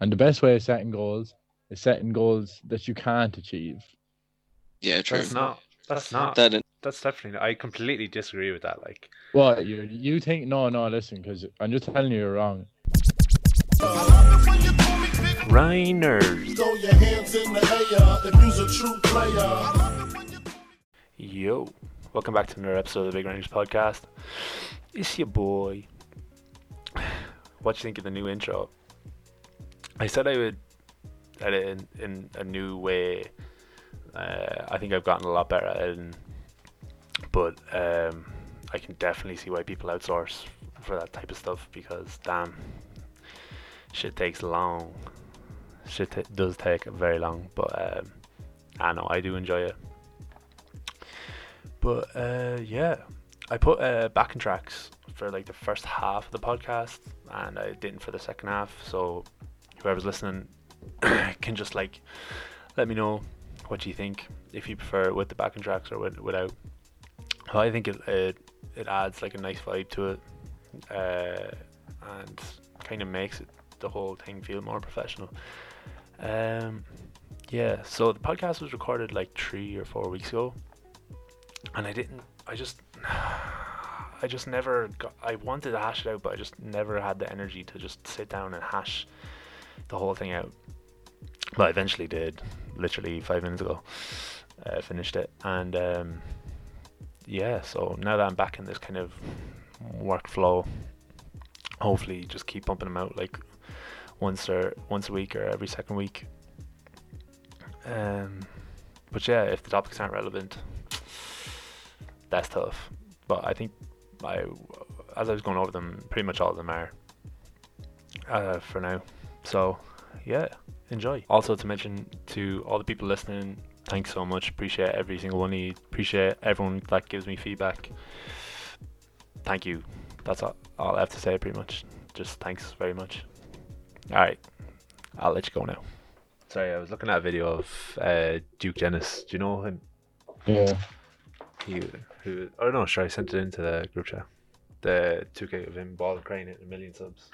And the best way of setting goals is setting goals that you can't achieve. Yeah, true. That's not. That's not. That in- That's definitely. I completely disagree with that. Like, Well, you you think no, no, listen, because I'm just telling you you're wrong. Ryaners. Throw your hands in the air if you's a true player. Yo, welcome back to another episode of the Big Ryaners podcast. It's your boy. What you think of the new intro? I said I would edit in, in a new way. Uh, I think I've gotten a lot better at editing, but um, I can definitely see why people outsource for that type of stuff because damn, shit takes long. Shit t- does take very long, but um, I know I do enjoy it. But uh, yeah, I put uh, backing tracks for like the first half of the podcast, and I didn't for the second half. So whoever's listening can just like let me know what you think if you prefer it with the backing tracks or with, without. I think it, it it adds like a nice vibe to it, uh, and kind of makes it the whole thing feel more professional. Um, yeah. So the podcast was recorded like three or four weeks ago and I didn't. I just, I just never got. I wanted to hash it out, but I just never had the energy to just sit down and hash the whole thing out. But I eventually did, literally five minutes ago. Uh, finished it, and um, yeah. So now that I'm back in this kind of workflow, hopefully just keep pumping them out like once or once a week or every second week. Um, but yeah, if the topics aren't relevant, that's tough. But I think I, as I was going over them, pretty much all of them are uh, for now. So yeah, enjoy. Also to mention to all the people listening, thanks so much. Appreciate every single one of you. Appreciate everyone that gives me feedback. Thank you. That's all, all I have to say. Pretty much. Just thanks very much. All right, I'll let you go now. Sorry, I was looking at a video of uh, Duke Dennis. Do you know him? Yeah. he who I don't know, sure I sent it into the group chat. The 2K of him ball crying at a million subs.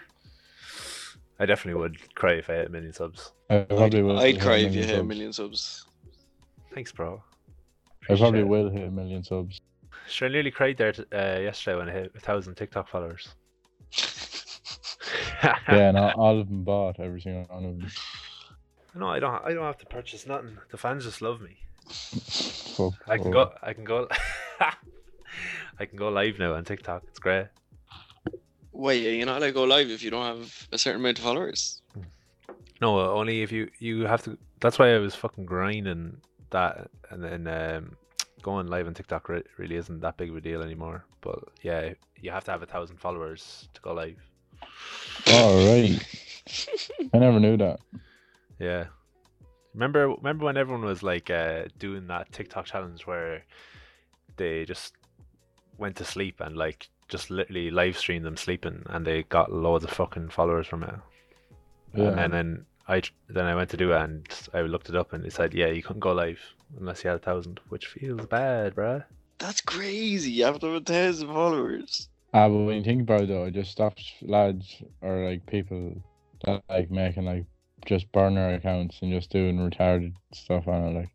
I definitely would cry if I hit a million subs. I probably will. I'd hit cry if you hit a million subs. Thanks, bro. I probably it. will hit a million subs. Sure, I nearly cried there t- uh, yesterday when I hit a thousand TikTok followers. Yeah, and all, all of them bought every single one of them. No, I don't. I don't have to purchase nothing. The fans just love me. Fuck. I can oh. go. I can go. I can go live now on TikTok. It's great. Wait, you're not allowed to go live if you don't have a certain amount of followers. No, only if you you have to. That's why I was fucking grinding that, and then um, going live on TikTok re- really isn't that big of a deal anymore. But yeah, you have to have a thousand followers to go live. All right. I never knew that. Yeah. Remember, remember when everyone was like uh, doing that TikTok challenge where they just went to sleep and like just literally live streamed them sleeping, and they got loads of fucking followers from it. Yeah. And then I then I went to do it and I looked it up and it said, yeah, you couldn't go live unless you had a thousand, which feels bad, bruh. That's crazy. You have to have a thousand followers. Ah, but when you think about it though, it just stops lads or like people that like making like just burner accounts and just doing retarded stuff on it. Like,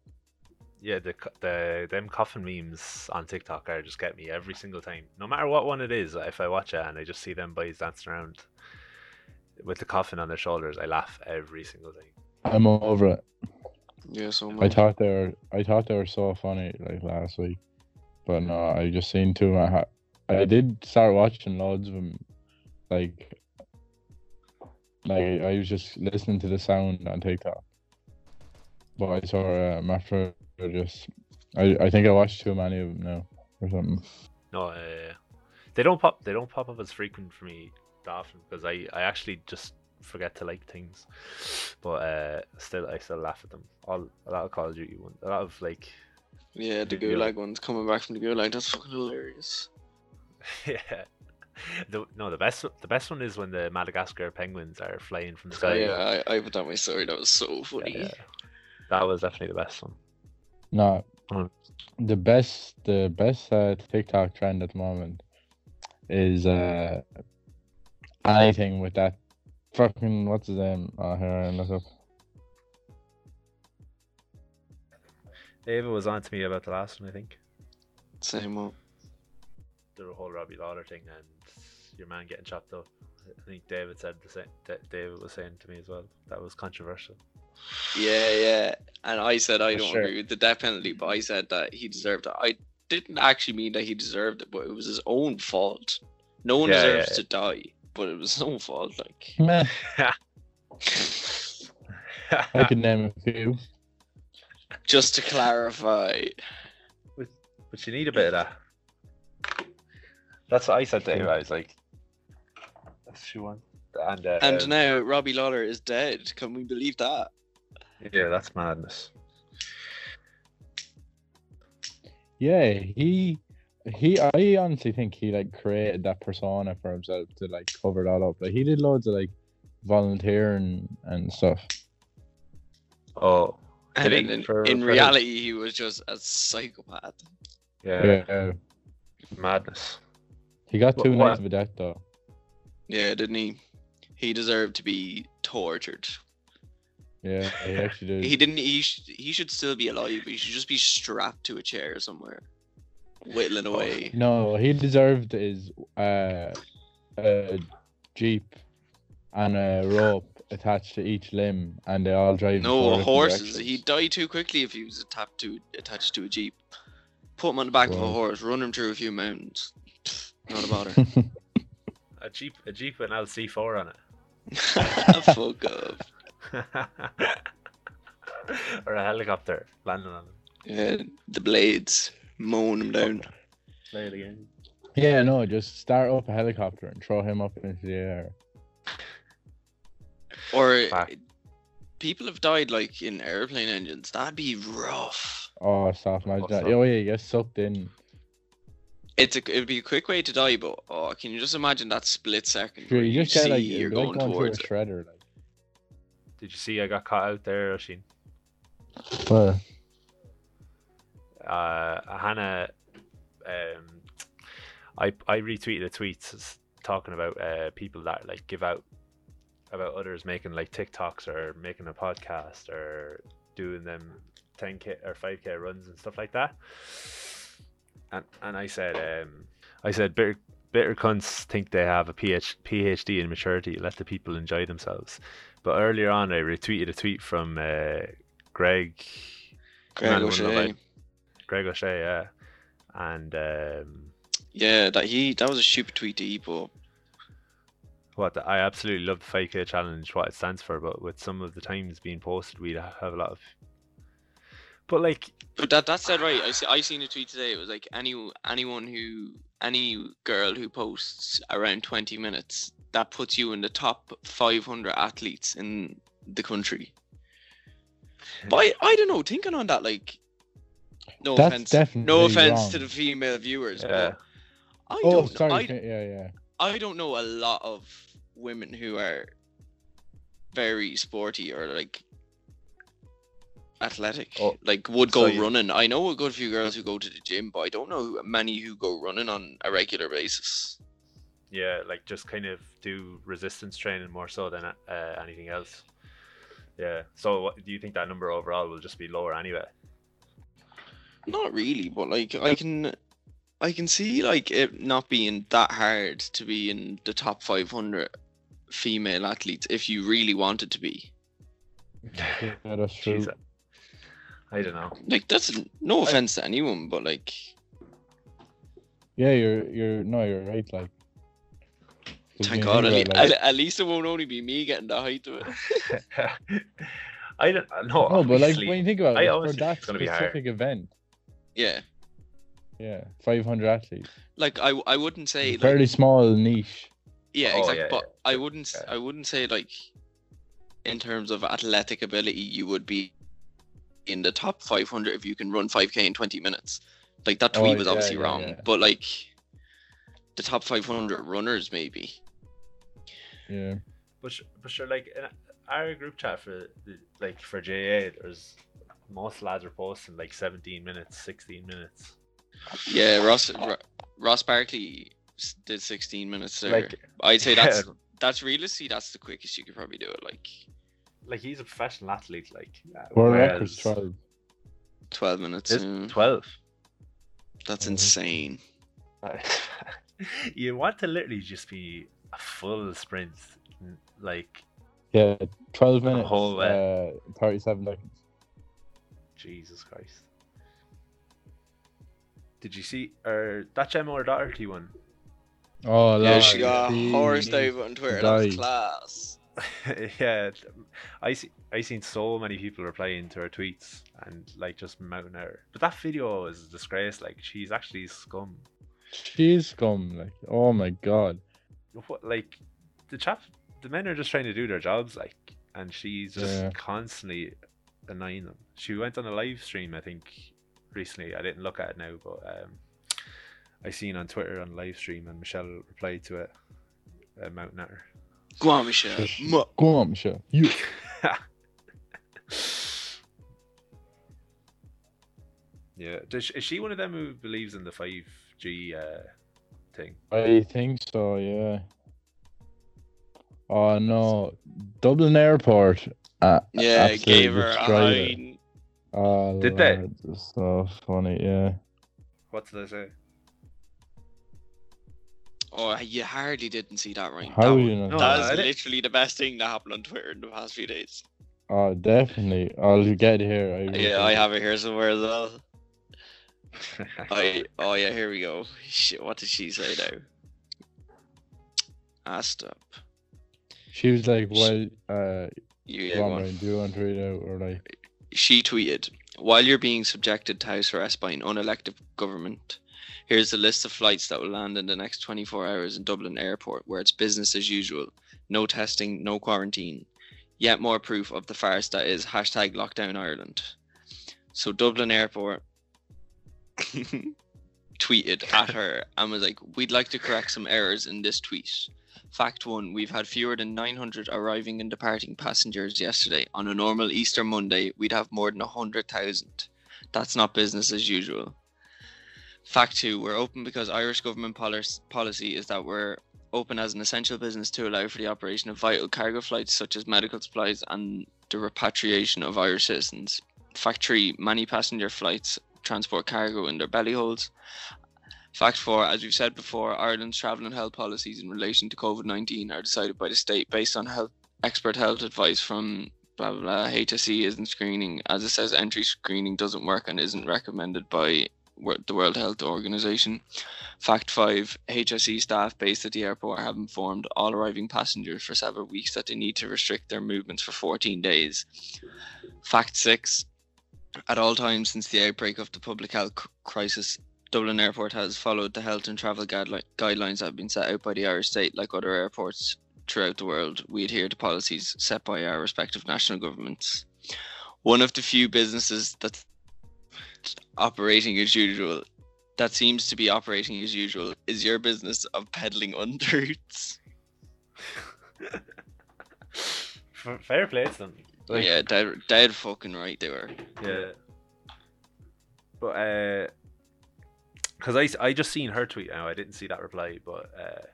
Yeah, the the them coffin memes on TikTok are just get me every single time. No matter what one it is, if I watch it and I just see them boys dancing around with the coffin on their shoulders, I laugh every single time. I'm over it. Yeah, so I thought they were, I thought they were so funny like last week, but no, I just seen two. I, ha- I did start watching loads of them, like, like I was just listening to the sound on TikTok. But I saw um, after just, I I think I watched too many of them now or something. No, uh, they don't pop. They don't pop up as frequent for me that often because I, I actually just forget to like things. But uh, still, I still laugh at them. All a lot of Call of Duty one, a lot of like, Yeah, the Yeah. Gulag ones coming back from the Gulag. That's fucking hilarious. yeah. The, no, the best the best one is when the Madagascar penguins are flying from the Oh, sky. yeah, I, I put that in my story. That was so Yeah, funny. yeah. That was definitely the best one. No, Mm. the best the best uh, TikTok trend at the moment is uh anything with that fucking what's his name? Oh, here I look up. David was on to me about the last one, I think. Same one. The whole Robbie Lawlor thing and your man getting chopped up. I think David said the same. Da- David was saying to me as well that was controversial. Yeah, yeah. And I said I For don't sure. agree with the death penalty, but I said that he deserved it. I didn't actually mean that he deserved it, but it was his own fault. No one Yeah, deserves yeah, to die, but it was his own fault. Like, Meh, I could name a few. just to clarify, But you need a bit of that. That's what I said to him. I was like, "That's what you want." And, uh, and now Robbie Lawlor is dead. Can we believe that? yeah, that's madness. Yeah, he he I honestly think he like created that persona for himself to like cover it all up. Like he did loads of like volunteering and stuff. Oh, And Did he? in, For- in for who? reality, he was just a psychopath. yeah, Yeah. madness. He got Wha- too what- nice of a death though. Yeah, didn't he? He deserved to be tortured. Yeah, he actually did. He didn't. He sh- he should still be alive. But he should just be strapped to a chair somewhere, whittling away. No, he deserved his uh, a jeep and a rope attached to each limb, and they all drive. No horses. He'd die too quickly if he was attached to attached to a jeep. Put him on the back of a horse, run him through a few mountains. Not a bother. A jeep, a jeep with an LC4 on it. Fuck off. it, or a helicopter landing on it. Yeah, the blades mowing him down. Play it again. yeah, no, just start up a helicopter and throw him up into the air. Or Fuck. people have died like in airplane engines. That'd be rough. Oh, stop! Imagine Oh, that. Oh yeah, you get sucked in. It's a it'd be a quick way to die, but oh, can you just imagine that split second Sure, you you just get see like you're it'd be like going going through a towards shredder. Like. Did you see I got caught out there, Oisin? But uh, Hannah, um, I I retweeted a tweet talking about uh, people that like give out about others making like TikToks or making a podcast or doing them 10k or 5k runs and stuff like that. And and I said um I said bitter bitter cunts think they have a PH, PhD in maturity. Let the people enjoy themselves. But earlier on, I retweeted a tweet from uh, Greg Greg Man, wouldn't have O'Shea. Greg O'Shea, yeah. And um, Yeah, that he that was a stupid tweet to but what the, I absolutely love the 5k challenge, what it stands for, but with some of the times being posted, we have a lot of. But like, but that that said right. I see, I seen a tweet today. It was like any anyone who any girl who posts around twenty minutes that puts you in the top five hundred athletes in the country. Hmm. But I, I don't know. Thinking on that, like, no That's offense, definitely no offense wrong. to the female viewers, yeah, but I oh, don't. sorry. I, yeah, yeah. I don't know a lot of women who are very sporty or like athletic, Oh, like would so go you- running. I know a good few girls who go to the gym, but I don't know many who go running on a regular basis. yeah, like just kind of do resistance training more so than uh, anything else. Yeah. So, what, do you think that number overall will just be lower anyway? Not really, but like I can, I can see like it not being that hard to be in the top 500 female athletes if you really wanted to be. Yeah, that's true. Jeez, I don't know. Like that's no offense to anyone, but like Yeah, you're you're no, you're right. Like, 'Cause thank God, at, le- like- at, at least it won't only be me getting the height of it. I don't know. no, but like when you think about it, always for think that it's gonna be hard. specific event, Yeah, yeah, 500 athletes, like I, I wouldn't say like, fairly small niche. yeah, Oh, exactly. yeah, but yeah. I wouldn't, s- Yeah. I wouldn't say like in terms of athletic ability, you would be in the top 500 if you can run 5k in 20 minutes. Like that Oh, tweet was yeah, obviously yeah, wrong, yeah. but like the top 500 runners maybe. Yeah, But sure, but sure, like in our group chat for like for JA, there's most lads are posting like 17 minutes, 16 minutes. Yeah, Ross Ro- Ross Barkley did 16 minutes there. Like I'd say that's yeah, that's realistically that's the quickest you could probably do it. Like Like he's a professional athlete. Like uh, World record's whereas- 12. twelve minutes. Is yeah. twelve. That's Mhm. insane. you want to literally just be a full sprint, like Yeah, 12 minutes, whole way. uh, 37 seconds. Jesus Christ. Did you see or that Gemma or Doherty one? Oh, Yeah, Lord, she got a she horse dive on Twitter. That was class. yeah, I see. I seen so many people replying to her tweets and like just mounting her. But that video is a disgrace. Like she's actually scum. She's scum, like, oh my god. What like the chap? The men are just trying to do their jobs, like, and she's just Yeah. constantly annoying them. She went on a live stream, I think, recently. I didn't look at it now, but um, I seen on Twitter on live stream, and Michelle replied to it, uh, mounting at her. Go on, Michelle. Mu- Go on, Michelle. You. yeah, Does is she one of them who believes in the five G uh, thing? I think so, yeah. Oh no, Dublin Airport. Uh, yeah, absolutely gave her a destroyed it. hiding. Oh, Did they? It's so funny, yeah. What did I say? Oh, you hardly didn't see that right. How that you know? No, that I literally the best thing that happened on Twitter in the past few days. Oh, definitely. I'll get here. I will Yeah, I have it here somewhere as well. I oh yeah, here we go. Shit, what did she say now? Ah, stop. She was like, "Well, uh, You, yeah, go go on, on. Ryan, do you want to read out or like?" She tweeted, While you're being subjected to house arrest by an unelected government, here's a list of flights that will land in the next 24 hours in Dublin Airport, where it's business as usual. No testing, no quarantine. Yet more proof of the farce that is hashtag lockdown Ireland. So Dublin Airport tweeted at her and was like, We'd like to correct some errors in this tweet. Fact one, we've had fewer than 900 arriving and departing passengers yesterday. On a normal Easter Monday, we'd have more than 100,000. That's not business as usual. Fact two, we're open because Irish government policy is that we're open as an essential business to allow for the operation of vital cargo flights such as medical supplies and the repatriation of Irish citizens. Fact three, many passenger flights transport cargo in their belly holds. Fact four, as we've said before, Ireland's travel and health policies in relation to COVID 19 are decided by the state based on health, expert health advice from blah blah blah. HSE isn't screening, as it says, entry screening doesn't work and isn't recommended by the World Health Organization. Fact five, HSE staff based at the airport have informed all arriving passengers for several weeks that they need to restrict their movements for 14 days. Fact six, at all times since the outbreak of the public health crisis, Dublin Airport has followed the health and travel guidelines that have been set out by the Irish state, like other airports throughout the world. We adhere to policies set by our respective national governments. One of the few businesses that's operating as usual, that seems to be operating as usual, is your business of peddling underoos. F- Fair play to them. Like, yeah, dead, dead fucking right they were. Yeah. But uh, cause I I just seen her tweet now. I didn't see that reply, but uh,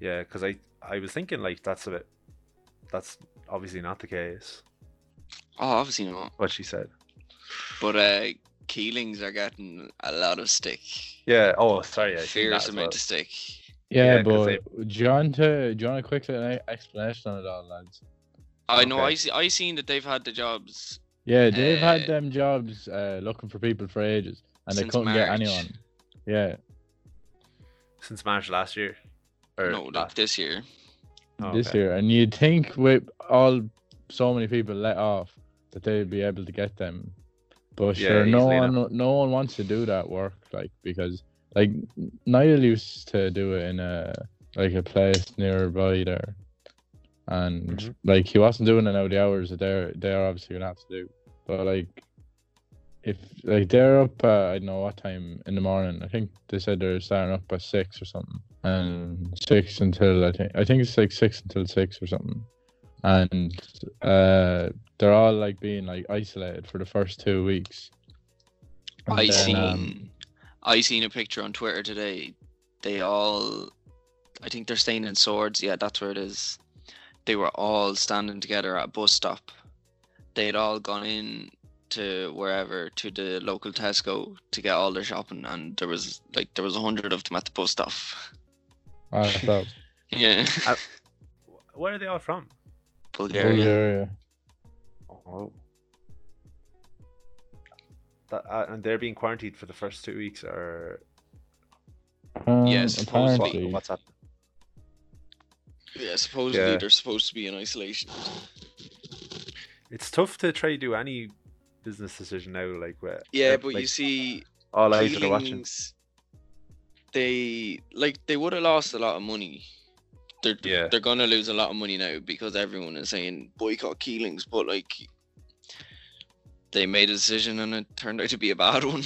yeah, cause I I was thinking like that's a bit, that's obviously not the case. Oh, obviously not. What she said. But uh, Keelings are getting a lot of stick. Yeah. Oh, sorry. I seen that Fierce as amount well. of stick. Yeah, Yeah, 'cause but do you want to do you want a quick e- explanation on it all, lads? I know. Okay. I see. I seen that they've had the jobs. Yeah, they've had Uh, them jobs uh, looking for people for ages, and they couldn't get anyone. Yeah, Since March last year. Or No, like last- this year. oh, this okay. year, and you'd think with all so many people let off that they'd be able to get them, but Yeah, sure, no one, no one wants to do that work, like because like Niall used to do it in a like a place nearby there, and Mhm. like he wasn't doing it now the hours that they're they're obviously gonna have to do, but like. If like they're up, uh, I don't know what time in the morning. I think they said they're starting up by six or something, and six until I think I think it's like six until six or something, and uh, they're all like being like isolated for the first two weeks. And I then, seen. um, I seen a picture on Twitter today. They all I think they're staying in Swords. Yeah, that's where it is. They were all standing together at a bus stop. They'd all gone in to wherever to the local Tesco to get all their shopping, and there was like there was a hundred of them at the bus stop. Ah, that Yeah, Where are they all from? Bulgaria. Bulgaria. Oh. That, uh, and they're being quarantined for the first two weeks, or Um, Yes, what, supposedly. apparently. what's happening? Yeah, supposedly Yeah. they're supposed to be in isolation. It's tough to try to do any business decision now, like where. Yeah, like- but you see, all eyes are watching. They like they would have lost a lot of money. They're Yeah. they're gonna lose a lot of money now because everyone is saying boycott Keelings, but like they made a decision and it turned out to be a bad one.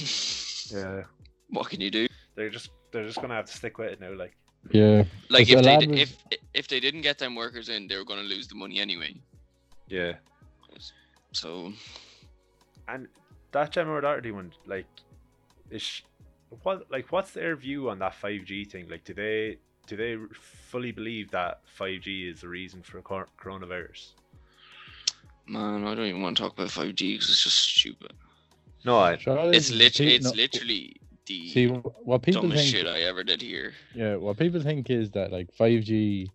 Yeah, what can you do? they're just they're just gonna have to stick with it now. Like, Yeah. Like if a they lad was- if if they didn't get them workers in, they were gonna lose the money anyway. yeah, So and that Gemma Doherty one, like, is what like what's their view on that five G thing? Like, do they do they fully believe that five G is the reason for coronavirus? Man, I don't even want to talk about five G because it's just stupid. No, I It's the lit. pe- It's literally the See what people dumbest think. shit I ever did here. Yeah, what people think is that like 5G,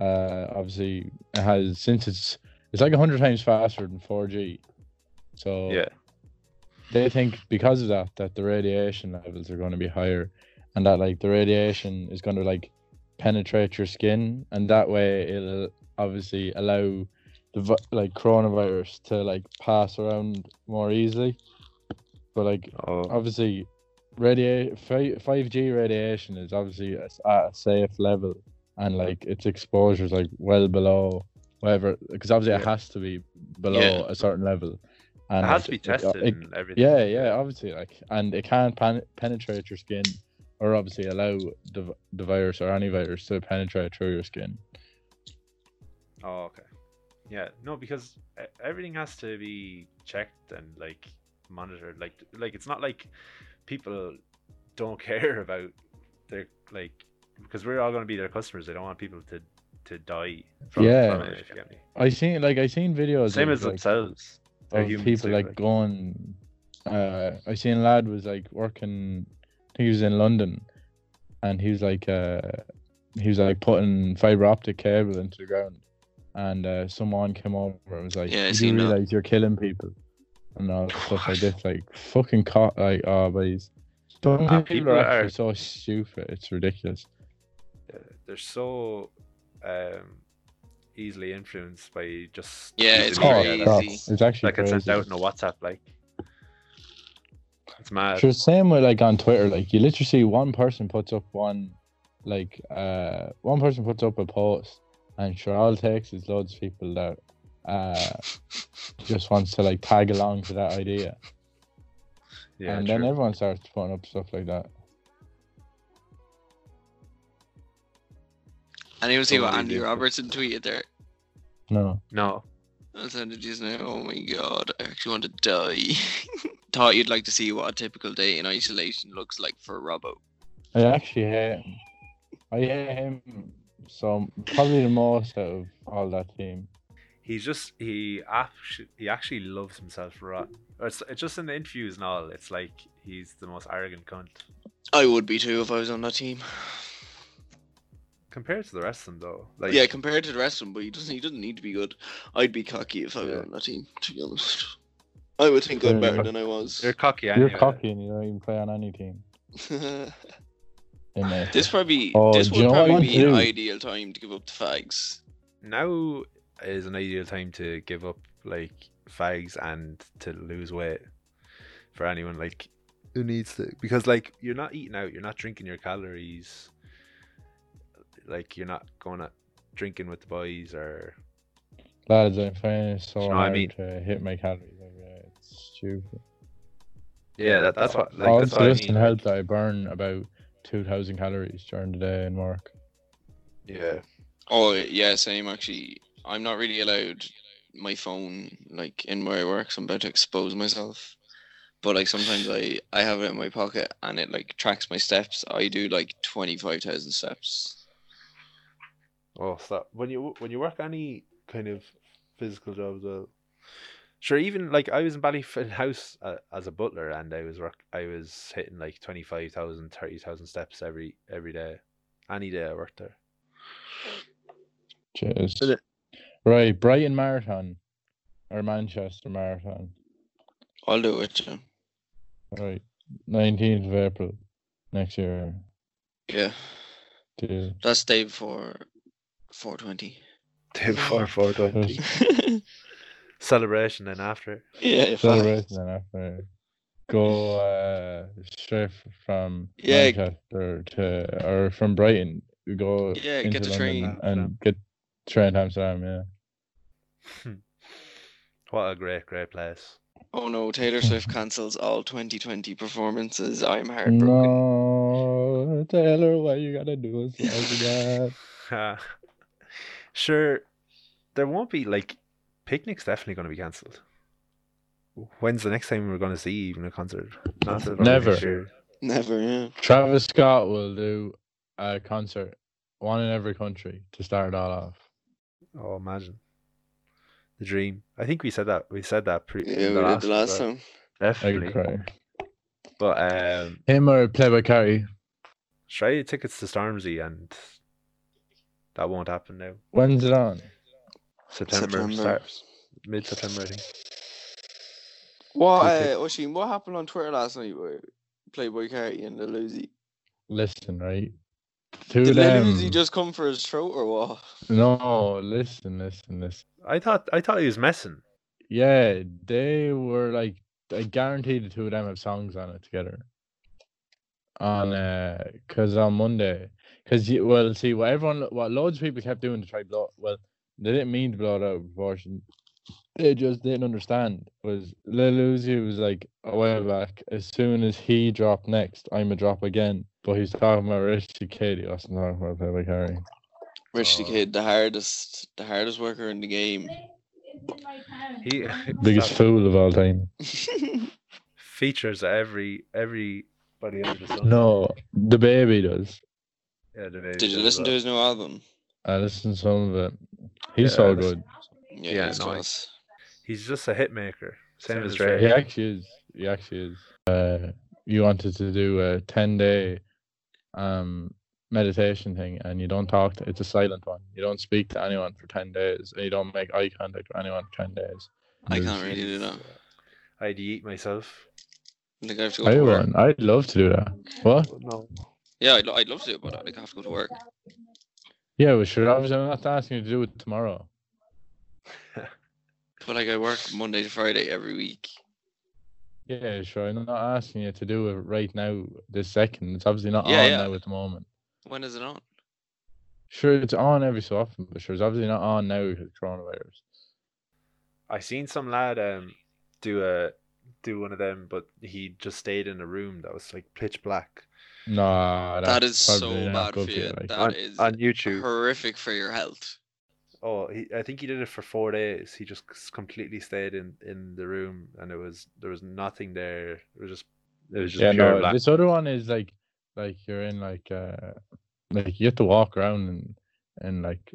uh, obviously has since it's it's like hundred times faster than 4G. So yeah, they think because of that that the radiation levels are going to be higher, and that like the radiation is going to like penetrate your skin, and that way it'll obviously allow the like coronavirus to like pass around more easily. But like oh, obviously radia- fi- 5G radiation is obviously at a safe level and like its exposure is like well below whatever because obviously it has to be below Yeah. a certain level and it has to be it- it- tested it- and everything. yeah yeah obviously like and it can't pan- penetrate your skin or obviously allow the, the virus or any virus to penetrate through your skin Oh, okay. Yeah, no, because everything has to be checked and like monitored. Like, like it's not like people don't care about their like because we're all going to be their customers. They don't want people to to die. From, Yeah. from it, if you get me. I seen like I seen videos Same of, as like, themselves. Of people too, like going uh I seen a lad was like working I think he was in London and he was like uh he was like putting fiber optic cable into the ground and uh someone came over and was like Yeah, I "You seen that." realize you're killing people and all stuff like this like fucking caught like oh boys Some Ah, people, people are are- actually so stupid it's ridiculous they're so um easily influenced by just Yeah, it's oh, media crazy. it's, it's actually that gets sent out in a WhatsApp. Like, it's mad. Sure, same with like on Twitter, like you literally see one person puts up one, like uh, one person puts up a post, and sure all it takes is loads of people that uh just wants to like tag along to that idea, Yeah, and true. then everyone starts putting up stuff like that. And you see what Totally Andy. Robertson tweeted there. No, no, I said to just now, oh my god, I actually want to die. Thought you'd like to see what a typical day in isolation looks like for Robbo. I actually hate him. I hate him so probably the most out of all that team. he's just he actually he actually loves himself right. It's, it's just in the interviews and all. It's like he's the most arrogant cunt I would be too if I was on that team. compared to the rest of them, though. Like, yeah, compared to the rest of them, but he doesn't. He doesn't need to be good. I'd be cocky if I was on that team. To be honest, I would think I'm Yeah, better than I was. you're cocky. Anyway. You're cocky and you don't even play on any team. In there. this probably Oh, this do would know what I probably be to an do? ideal time to give up the fags. Now is an ideal time to give up like fags and to lose weight for anyone like who needs to because like you're not eating out, you're not drinking your calories. Like you're not going out drinking with the boys or Lads, I'm finding so you know what I hard mean? to hit my calories every day. It's stupid. yeah, that, that's what like All that's the what I listen mean. help that I burn about two thousand calories during the day in work. Yeah, Oh yeah, same actually. I'm not really allowed my phone like in where I work, so I'm about to expose myself. But like sometimes I I have it in my pocket and it like tracks my steps. I do like twenty five thousand steps. Oh, stop! When you when you work any kind of physical job as well. Uh, Sure, even like I was in Ballyfin House uh, as a butler, and I was work. I was hitting like 25,000, 30,000 steps every every day, any day I worked there. Cheers. Right, Brighton Marathon or Manchester Marathon. I'll do it. Yeah. Right, nineteenth of April next year. yeah. Deal. That's day before 420. Day before four twenty yeah, celebration, then after. yeah. Celebration then after. Go uh, straight from Yeah. Manchester to or from Brighton. We go Yeah, get the London train. and get train to Amsterdam. Yeah. What a great, great place. Oh no, Taylor Swift cancels all 2020 performances. I'm heartbroken. No, Taylor, why you gotta do us like that? sure, there won't be like picnics. Definitely going to be cancelled. When's the next time we're going to see even a concert? Not Never. Sure. Never, yeah. Travis Scott will do a concert, one in every country to start it all off. Oh, imagine the dream. I think we said that. We said that pre- Yeah, in we the did the last time. Definitely. But um, Him or Playboy Carti. try tickets to Stormzy, and that won't happen now. When's it on? September, September. starts mid September, I think. What, Two uh, pick- Oisin, what happened on Twitter last night with Playboy Carti and Lil Uzi? Listen, right? Two Did of Lil them. Uzi just come for his throat or what? No, listen, listen, listen. I thought I thought he was messing. Yeah, they were like, I guarantee the two of them have songs on it together. On, uh, cause on Monday, cause you well, see what everyone, what loads of people kept doing to try blow. Well, they didn't mean to blow it out of proportion. They just didn't understand. Was Lil Uzi was like a while back. As soon as he dropped next, I'm a drop again. But he's talking about Rich Kid. He wasn't talking about Playboy Carti. Rich the Oh. Kid, the hardest, the hardest worker in the game. He Biggest fool of all time. features every everybody under the sun. No, the baby does. Yeah, the baby Did you does listen to his new album? I listened to some of it. He's Yeah, so I good. Yeah, Yeah, it's no, I- He's just a hit maker. Same, Same as as Drake. Drake. He actually is. He actually is. Uh, you wanted to do a ten day, um, meditation thing, and you don't talk. To, it's a silent one. You don't speak to anyone for ten days, and you don't make eye contact with anyone for ten days. I can't really do that. I'd eat myself. Like I have to go I to work. I'd love to do that. What? No. Yeah, I'd, I'd love to do it, but I'd have to go to work. Yeah, we should. Obviously, I'm not asking you to do it tomorrow. But like I work Monday to Friday every week. Yeah, sure. I'm not asking you to do it right now, this second. It's obviously not Yeah, on yeah. now at the moment. When is it on? Sure, it's on every so often, but sure, it's obviously not on now because of coronavirus. I seen some lad um do a do one of them, but he just stayed in a room that was like pitch black Nah, that that's so probably bad for you. like. That on, is on YouTube. horrific for your health. Oh, he, I think he did it for four days. He just completely stayed in in the room, and it was there was nothing there. It was just it was just yeah, no. black. This other one is like, like you're in like, uh, like you have to walk around and and like,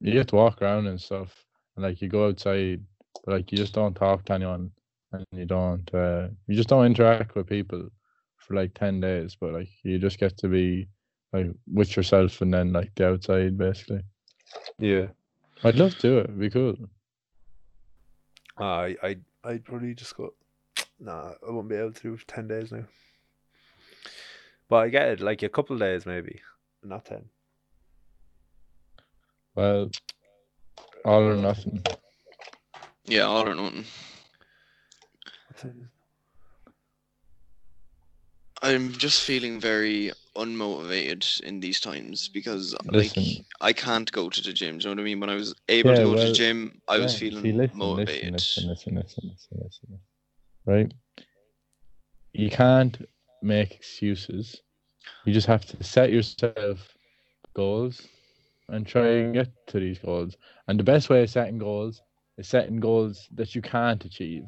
you have to walk around and stuff, and like you go outside, but like you just don't talk to anyone, and you don't, uh, you just don't interact with people for like ten days, but like you just get to be like with yourself and then like the outside basically. Yeah. I'd love to do it. It'd be cool. Uh, I I I'd probably just go. Nah, I won't be able to for ten days now. But I get it, like a couple of days maybe, not ten. Well, all or nothing. Yeah, all or nothing. I'm just feeling very unmotivated in these times because like I can't go to the gym. Do you know what I mean? When I was able to Yeah, go to the gym, I was feeling see, listen, motivated. Listen, listen, listen, listen, listen, listen. Right? You can't make excuses. You just have to set yourself goals and try and get to these goals. And the best way of setting goals is setting goals that you can't achieve.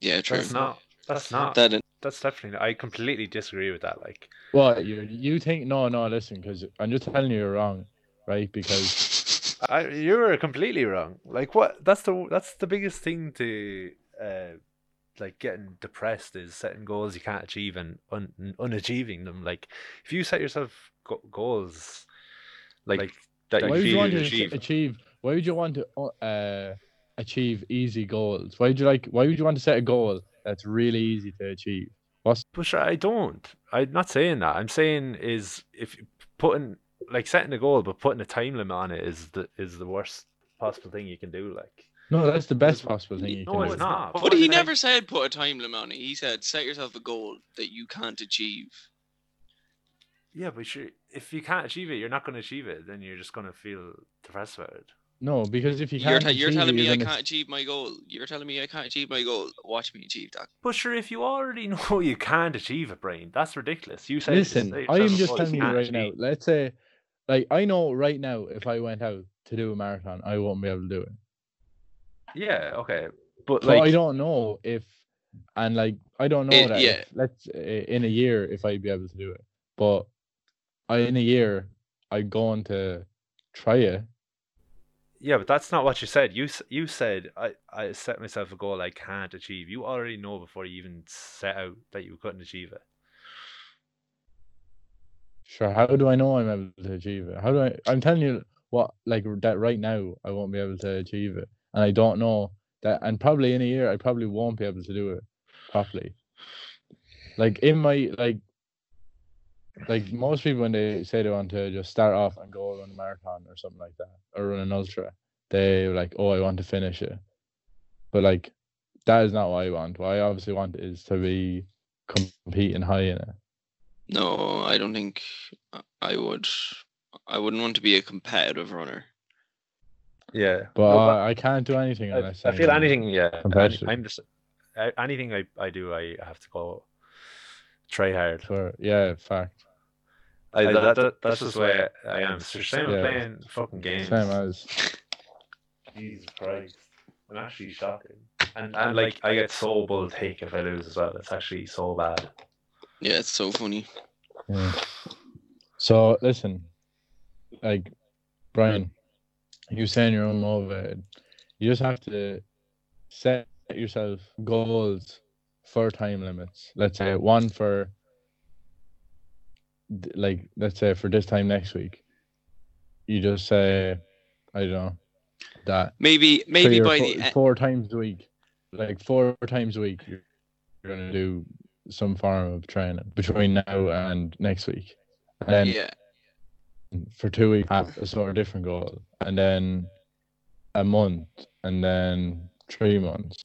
Yeah, true. That's not. That's not. That in- That's definitely. I completely disagree with that. Like, What you you think? No, no. Listen, because I'm just telling you you're wrong, right? Because I, you were completely wrong. Like what? That's the that's the biggest thing to uh, like getting depressed is setting goals you can't achieve and un, unachieving them. Like if you set yourself go- goals, like, that why you would you want you to achieve, achieve? Why would you want to uh, achieve easy goals? Why would you like? Why would you want to set a goal that's really easy to achieve? What's But I don't. I'm not saying that. I'm saying is if you putting like setting a goal, but putting a time limit on it is the is the worst possible thing you can do. Like no? That's the best possible thing you can do. No, can it's do. not. But he never said put a time limit on it. He said set yourself a goal that you can't achieve. Yeah, but sure, if you can't achieve it, you're not going to achieve it. Then you're just going to feel depressed about it. No, because if you can't, you're achieve telling me you're I gonna can't achieve my goal. You're telling me I can't achieve my goal. Watch me achieve that. But sure, if you already know you can't achieve it, brain, that's ridiculous. You say. Listen, I am just telling you can't right now. Let's say, like, I know right now if I went out to do a marathon, I won't be able to do it. Yeah, okay, but But like, I don't know if, and like, I don't know Eh, that. yeah. If, let's uh, in a year if I'd be able to do it. But I in a year I'm going to try it. Yeah, but that's not what you said. You you said I I set myself a goal I can't achieve. You already know before you even set out that you couldn't achieve it. Sure. How do I know I'm able to achieve it? How do I? I'm telling you what, like that right now, I won't be able to achieve it, and I don't know that. And probably in a year, I probably won't be able to do it properly. Like in my like, like most people when they say they want to just start off and go run a marathon or something like that, or run an ultra, they like, oh, I want to finish it. But like, that is not what I want. What I obviously want is to be competing high in it. No, I don't think I- I would. I wouldn't want to be a competitive runner. Yeah, But No, I, I can't do anything I, unless I feel I'm- anything. Yeah, any- competitive. I'm just anything I, I do. I have to go try hard. For yeah, fact. I, that, that, that's just the way I am. It's the same with Yeah. playing fucking games. Same as Jesus Christ. I'm actually shocking. And, and like, I get so bull take if I lose as well. It's actually so bad. Yeah, it's so funny. yeah. So listen, like Brian, you saying you're unmotivated. Uh, you just have to set yourself goals for time limits. Let's say one for like let's say for this time next week. You just say I don't know that Maybe maybe by four, the four times a week, like four times a week, you're, you're gonna do some form of training between now and next week, and then yeah for two weeks have a sort of different goal, and then a month, and then three months.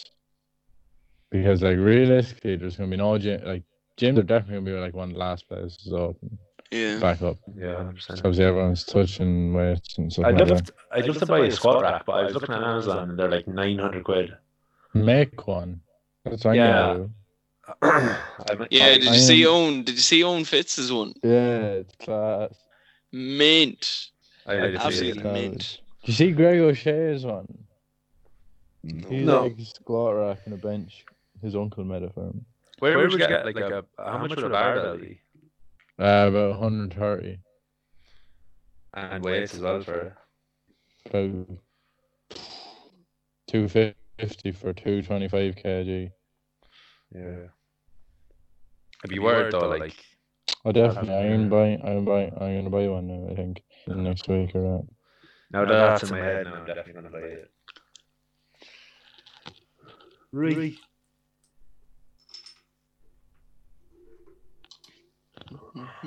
Because like realistically, there's gonna be no gym. Like gyms are definitely gonna be like one of the last places open yeah. back up. Yeah, So obviously everyone's touching weights and stuff I'd like love, that. to, I'd love to buy a squat rack, but I was looking at Amazon and they're like 900 quid. Make one. That's what I'm Yeah. gonna do. I'm- Yeah, did you I see am- Owen? Did you see own Fitz's one? Yeah, it's class. Mint. I did see Absolutely mint. Do you see Greg O'Shea's one? He's No. like a squat rack and a bench. His uncle made it for him. Where, would you get like a, how much would a barbell be? Uh, about 130. And weights as well for About 250 for 225 kg. yeah. It'd be weird though, like I definitely, I'm buying, I'm buying, I'm gonna buy one now. I think in the next week or that. now that that's in my head, now I'm definitely gonna buy it. Right.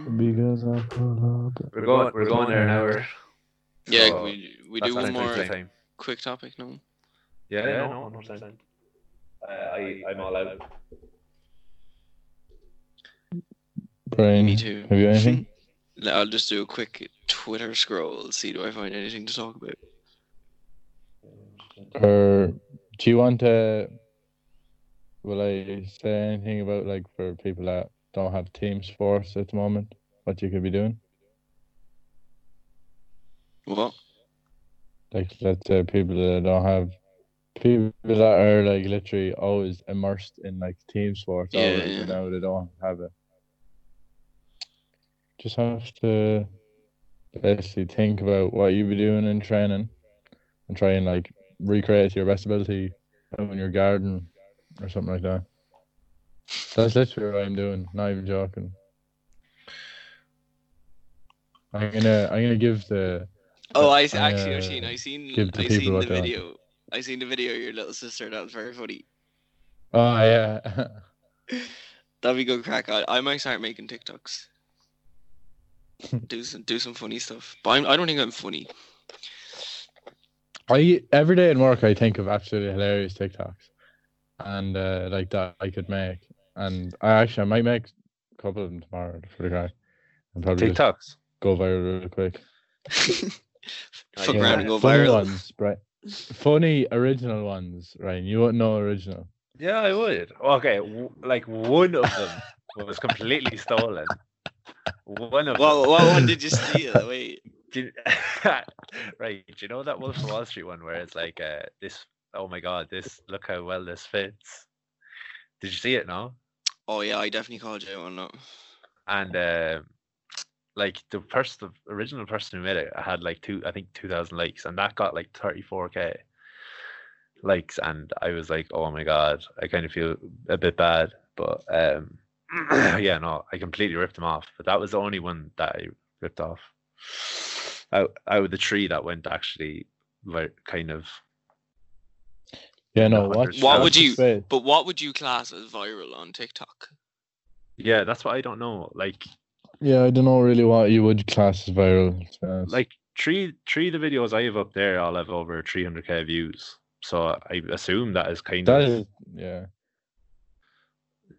Because I pull up. We're going. We're going there now. We're, Yeah, So, we we do one more time. quick topic No. Yeah, yeah, no, 100%. Uh, I, I'm all out. Brian, Me too. have you anything? I'll just do a quick Twitter scroll. See, do I find anything to talk about? or do you want to? Will I say anything about like for people that don't have teams for us at the moment? What you could be doing? What? Like let's say people that don't have people that are like literally always immersed in like team sports Yeah, always, yeah. now they don't have it. Just have to basically think about what you be doing in training and try and like recreate your best ability in your garden or something like that. That's literally what I'm doing, not even joking. I'm gonna I'm gonna give the Oh, I I'm actually, gonna I've seen, I seen, I seen the video. I seen the video of your little sister. That was very funny. Oh yeah. That'd be good crack. I, I might start making TikToks. do some do some funny stuff. But I'm, I don't think I'm funny. I every day in work I think of absolutely hilarious TikToks, and uh, like that I could make, and I actually I might make a couple of them tomorrow for the guy, and probably just TikToks. go viral real quick. Fuck yeah. around and go funny viral. ones, right? Funny original ones, right? You wouldn't know original. Yeah, I would. Okay, w- like one of them was completely stolen. One of What, them. what one did you steal? Wait. Do you- right. Do you know that Wolf of Wall Street one where it's like, uh, this? Oh my God! This look how well this fits. Did you see it? No. Oh yeah, I definitely called you on that. And um like the first, the original person who made it had like two, I think two thousand likes, and that got like thirty four k likes, and I was like, oh my god, I kind of feel a bit bad, but um, yeah, no, I completely ripped him off. But that was the only one that I ripped off. Out, out of the tree that went actually, like kind of Yeah, no. No, Watch, What would you- space. But what would you class as viral on TikTok? yeah, that's what I don't know. Like Yeah, I don't know really what you would class as viral. to be honest. like three three of the videos I have up there all have over 300k views. So I assume that is kind that of is, yeah.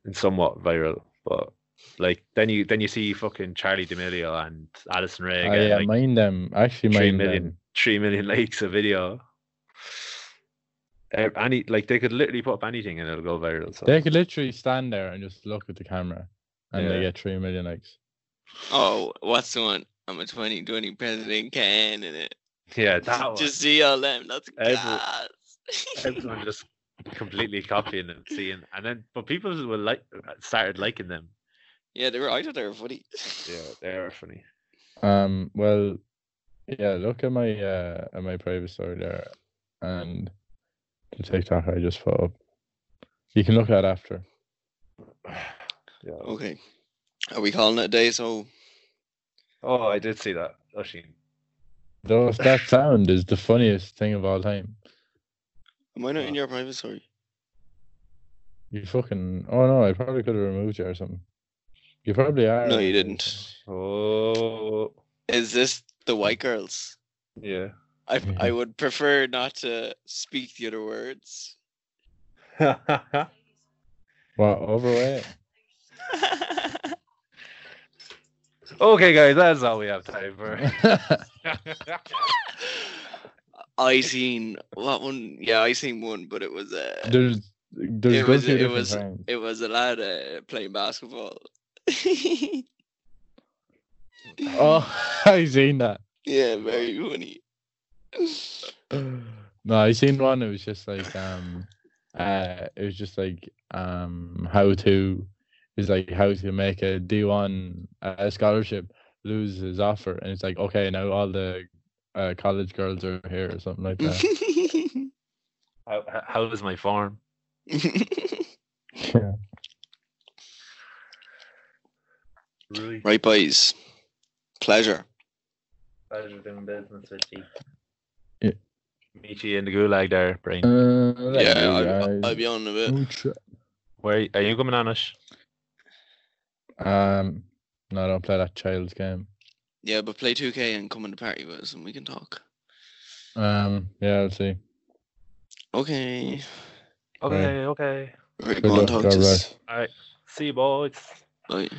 and somewhat viral. But like then you then you see fucking Charli D'Amelio and Addison Rae I get yeah, uh, like mind them. Actually, mind million them. three million likes a video. Eh, Any like they could literally put up anything and it'll go viral. So They could literally stand there and just look at the camera, and they get three million likes. Oh, what's the one? I'm a 2020 president candidate. yeah, that one. Just see all them. That's Every- everyone just completely copying and seeing, and then but people will like started liking them. yeah, they were. I thought they were funny. Yeah, they are funny. Um. Well, yeah. Look at my uh at my private story there, and the TikTok I just put up. You can look at after. Yeah. Okay. Are we calling it a day? So Oh, I did see that. Oh, Oisin. Those that sound is the funniest thing of all time. am I not in your private story? You fucking. Oh no, I probably could have removed you or something. You probably are. No, you didn't. Oh, Is this the white girls? yeah. I I Mhm. would prefer not to speak the other words. well, overweight? okay, guys, that's all we have time for. I seen what one? Yeah, I seen one, but it was uh, there's there's it good was few it was things. it was a lad uh, playing basketball. Oh, I seen that. yeah, very funny. No, I seen one. It was just like um, uh, it was just like um, how to is like how to make a D one uh, scholarship lose his offer, and it's like okay, now all the uh, college girls are here or something like that. how, how- how is my farm? yeah. Really? right, boys. Pleasure. Pleasure doing business with you. Yeah. Meet you in the gulag there, Brain. Uh, Yeah, I'll. I'll be on in a bit. Ooh, tr- Where are you coming on us? Um, no, I don't play that child's game. Yeah, but play 2K and come in the party with us and we can talk. Um, yeah, I'll see. Okay. Okay, okay. Right, Good go on, talk to us. All right. See you, boys. Bye.